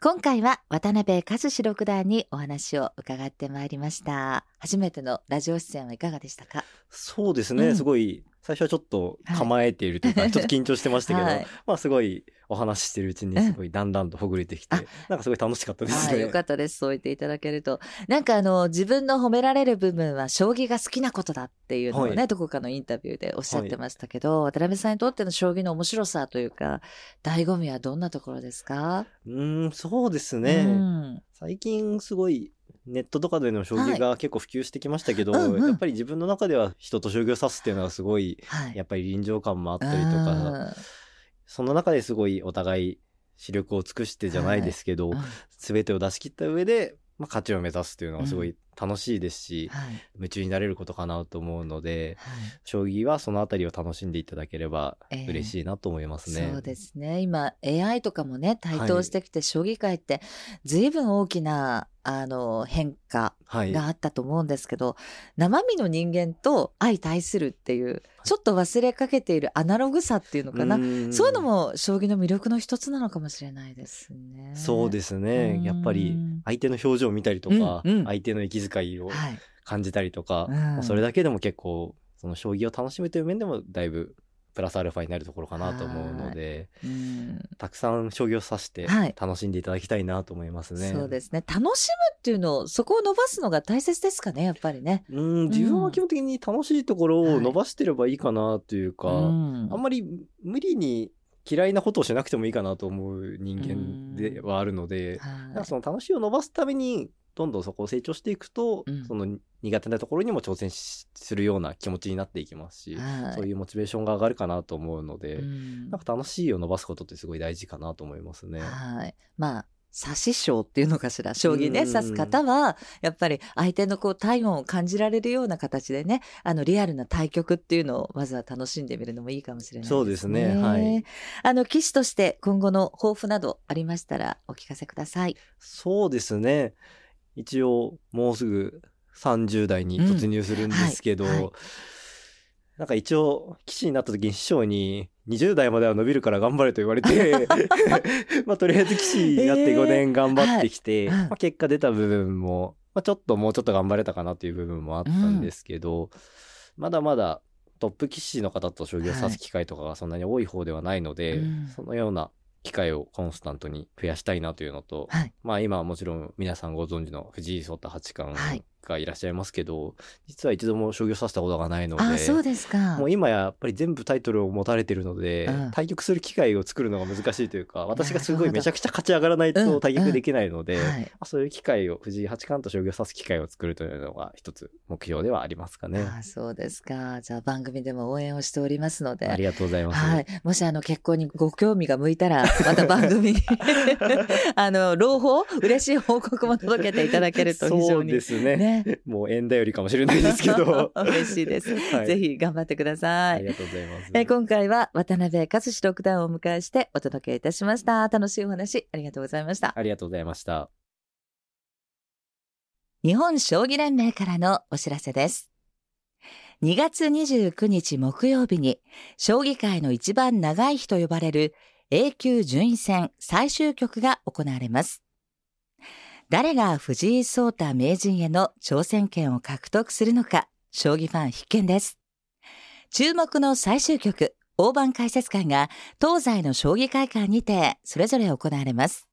今回は渡辺和志六段にお話を伺ってまいりました。初めてのラジオ出演はいかがでしたか？そうですね、うん。すごい、最初はちょっと構えているというか、は いちょっと緊張してましたけど、はいまあすごいお話ししてるうちにすごいだんだんとほぐれてきて、あなんかすごい楽しかったですね。はい、よかったです。そう言っていただけると。なんかあの、自分の褒められる部分は将棋が好きなことだっていうのをね、はいどこかのインタビューでおっしゃってましたけど、渡辺さんにとっての将棋の面白さというか、醍醐味はどんなところですか？うーん、そうですね。うん最近すごいネットとかでの将棋が結構普及してきましたけど、うんうんやっぱり自分の中では人と将棋を指すっていうのはすごいはい。やっぱり臨場感もあったりとか、その中ですごいお互い視力を尽くしてじゃないですけど、うん全てを出し切った上で、まあ、勝ちを目指すっていうのがすごい楽しいですし、はい。夢中になれることかなと思うので、はい将棋はそのあたりを楽しんでいただければええ嬉しいなと思いますね。そうですね。今 AI とかもね台頭してきて、将棋界って随分大きなあの変化はい。があったと思うんですけど、生身の人間と相対するっていうちょっと忘れかけているアナログさっていうのかな、んそういうのも将棋の魅力の一つなのかもしれないですね。そうですねう。んやっぱり相手の表情を見たりとか、うんうん相手の息遣いをはい。感じたりとか、うんまあそれだけでも結構、その将棋を楽しむという面でもだいぶプラスアルファになるところかなと思うので、うん。たくさん将棋を指してはい。楽しんでいただきたいなと思いますね。そうですね。楽しむっていうのを、そこを伸ばすのが大切ですかね、やっぱりね。うん、自分は基本的に楽しいところはい。を伸ばしてればいいかなというか、うん。あんまり無理に嫌いなことをしなくてもいいかなと思う人間ではあるので、はい。なんかその楽しいを伸ばすためにどんどんそこを成長していくと、うん。その苦手なところにも挑戦しするような気持ちになっていきますし、はいそういうモチベーションが上がるかなと思うので、うんなんか楽しいを伸ばすことってすごい大事かなと思いますね。はい。まあ、指し将っていうのかしら。将棋ね、うん指す方は、やっぱり相手のこう体温を感じられるような形でね、あの、リアルな対局っていうのをまずは楽しんでみるのもいいかもしれないですね。そうですねはい。あの、棋士として今後の抱負などありましたらお聞かせください。そうですね。一応もうすぐ30代に突入するんですけど、うんはい。はい。なんか一応棋士になった時に師匠に20代までは伸びるから頑張れと言われて まあとりあえず棋士になって5年頑張ってきて、えーはい。うんまあ、結果出た部分も、まあ、ちょっともうちょっと頑張れたかなという部分もあったんですけど、まだまだトップ棋士の方と将棋を指す機会とかがそんなに多い方ではないので、うん。そのような機会をコンスタントに増やしたいなというのと、はい。まあ今はもちろん皆さんご存知の藤井聡太八冠はいがいらっしゃいますけど、実は一度も将棋を指したことがないので、あ、そうですか。もう今やっぱり全部タイトルを持たれてるので、うん対局する機会を作るのが難しいというか、私がすごいめちゃくちゃ勝ち上がらないうんと対局できないので、そういう機会を、藤井八冠と将棋を指す機会を作るというのが一つ目標ではありますかね。あそうですか。じゃあ番組でも応援をしておりますので。ありがとうございます。はい。もしあの結婚にご興味が向いたら、また番組に、あの、朗報、嬉しい報告も届けていただけると非そう常に。ですね。ね。もう縁頼りかもしれないですけど。嬉しいです。はいぜひ頑張ってください。ありがとうございます。えー今回は渡辺和志六段をお迎えしてお届けいたしました。楽しいお話ありがとうございました。ありがとうございました。日本将棋連盟からのお知らせです。2月29日木曜日に、将棋界の一番長い日と呼ばれる A 級順位戦最終局が行われます。誰が藤井聡太名人への挑戦権を獲得するのか、将棋ファン必見です。注目の最終局、大盤解説会が東西の将棋会館にてそれぞれ行われます。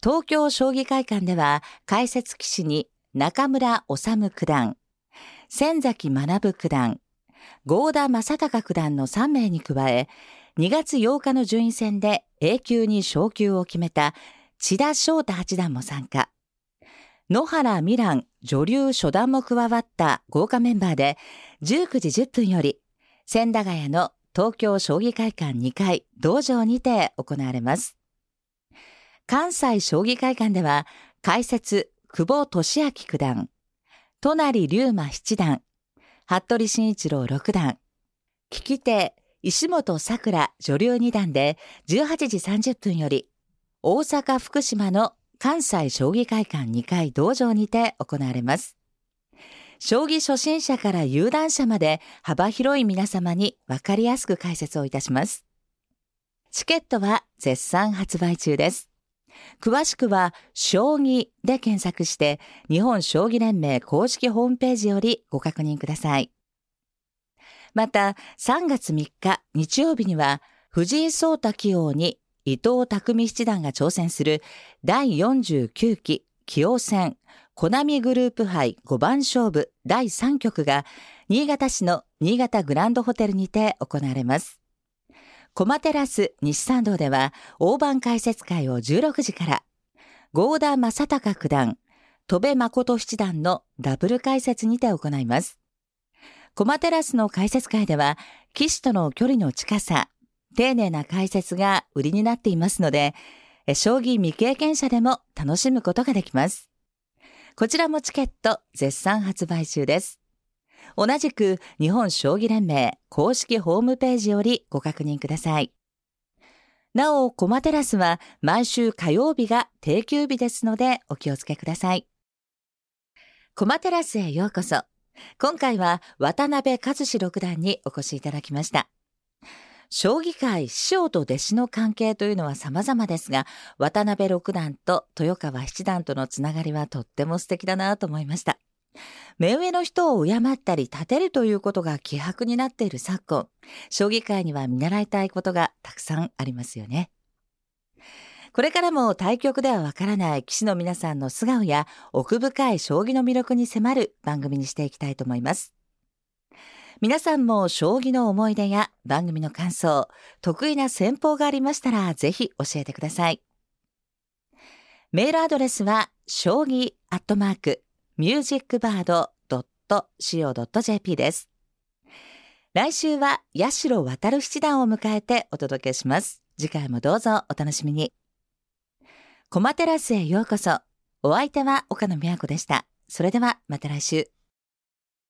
東京将棋会館では解説棋士に中村治九段、千崎学九段、合田正孝九段の3名に加え、2月8日の順位戦で A 級に昇級を決めた千田翔太八段も参加。野原美蘭女流初段も加わった豪華メンバーで19時10分より千駄ヶ谷の東京将棋会館2階道場にて行われます。関西将棋会館では解説久保利明九段、隣龍馬七段、服部慎一郎六段、聞き手石本桜女流二段で18時30分より大阪福島の関西将棋会館2階道場にて行われます。将棋初心者から有段者まで幅広い皆様に分かりやすく解説をいたします。チケットは絶賛発売中です。詳しくは、将棋で検索して、日本将棋連盟公式ホームページよりご確認ください。また、3月3日日曜日には、藤井聡太棋王に伊藤匠七段が挑戦する第49期棋王戦コナミグループ杯5番勝負第3局が新潟市の新潟グランドホテルにて行われます。コマテラス西参道では大盤解説会を16時から、合田正隆九段、戸部誠七段のダブル解説にて行います。コマテラスの解説会では、騎士との距離の近さ、丁寧な解説が売りになっていますので、将棋未経験者でも楽しむことができます。こちらもチケット絶賛発売中です。同じく日本将棋連盟公式ホームページよりご確認ください。なお、コマテラスは毎週火曜日が定休日ですのでお気をつけください。コマテラスへようこそ。今回は渡辺和志六段にお越しいただきました。将棋界師匠と弟子の関係というのは様々ですが、渡辺六段と豊川七段とのつながりはとっても素敵だなと思いました。目上の人を敬ったり立てるということが希薄になっている昨今、将棋界には見習いたいことがたくさんありますよね。これからも対局ではわからない棋士の皆さんの素顔や奥深い将棋の魅力に迫る番組にしていきたいと思います。皆さんも将棋の思い出や番組の感想、得意な戦法がありましたらぜひ教えてください。メールアドレスは、将棋アットマーク musicbird.co.jp です。来週は八代渡七段を迎えてお届けします。次回もどうぞお楽しみに。コマテラスへようこそ。お相手は岡野美和子でした。それではまた来週。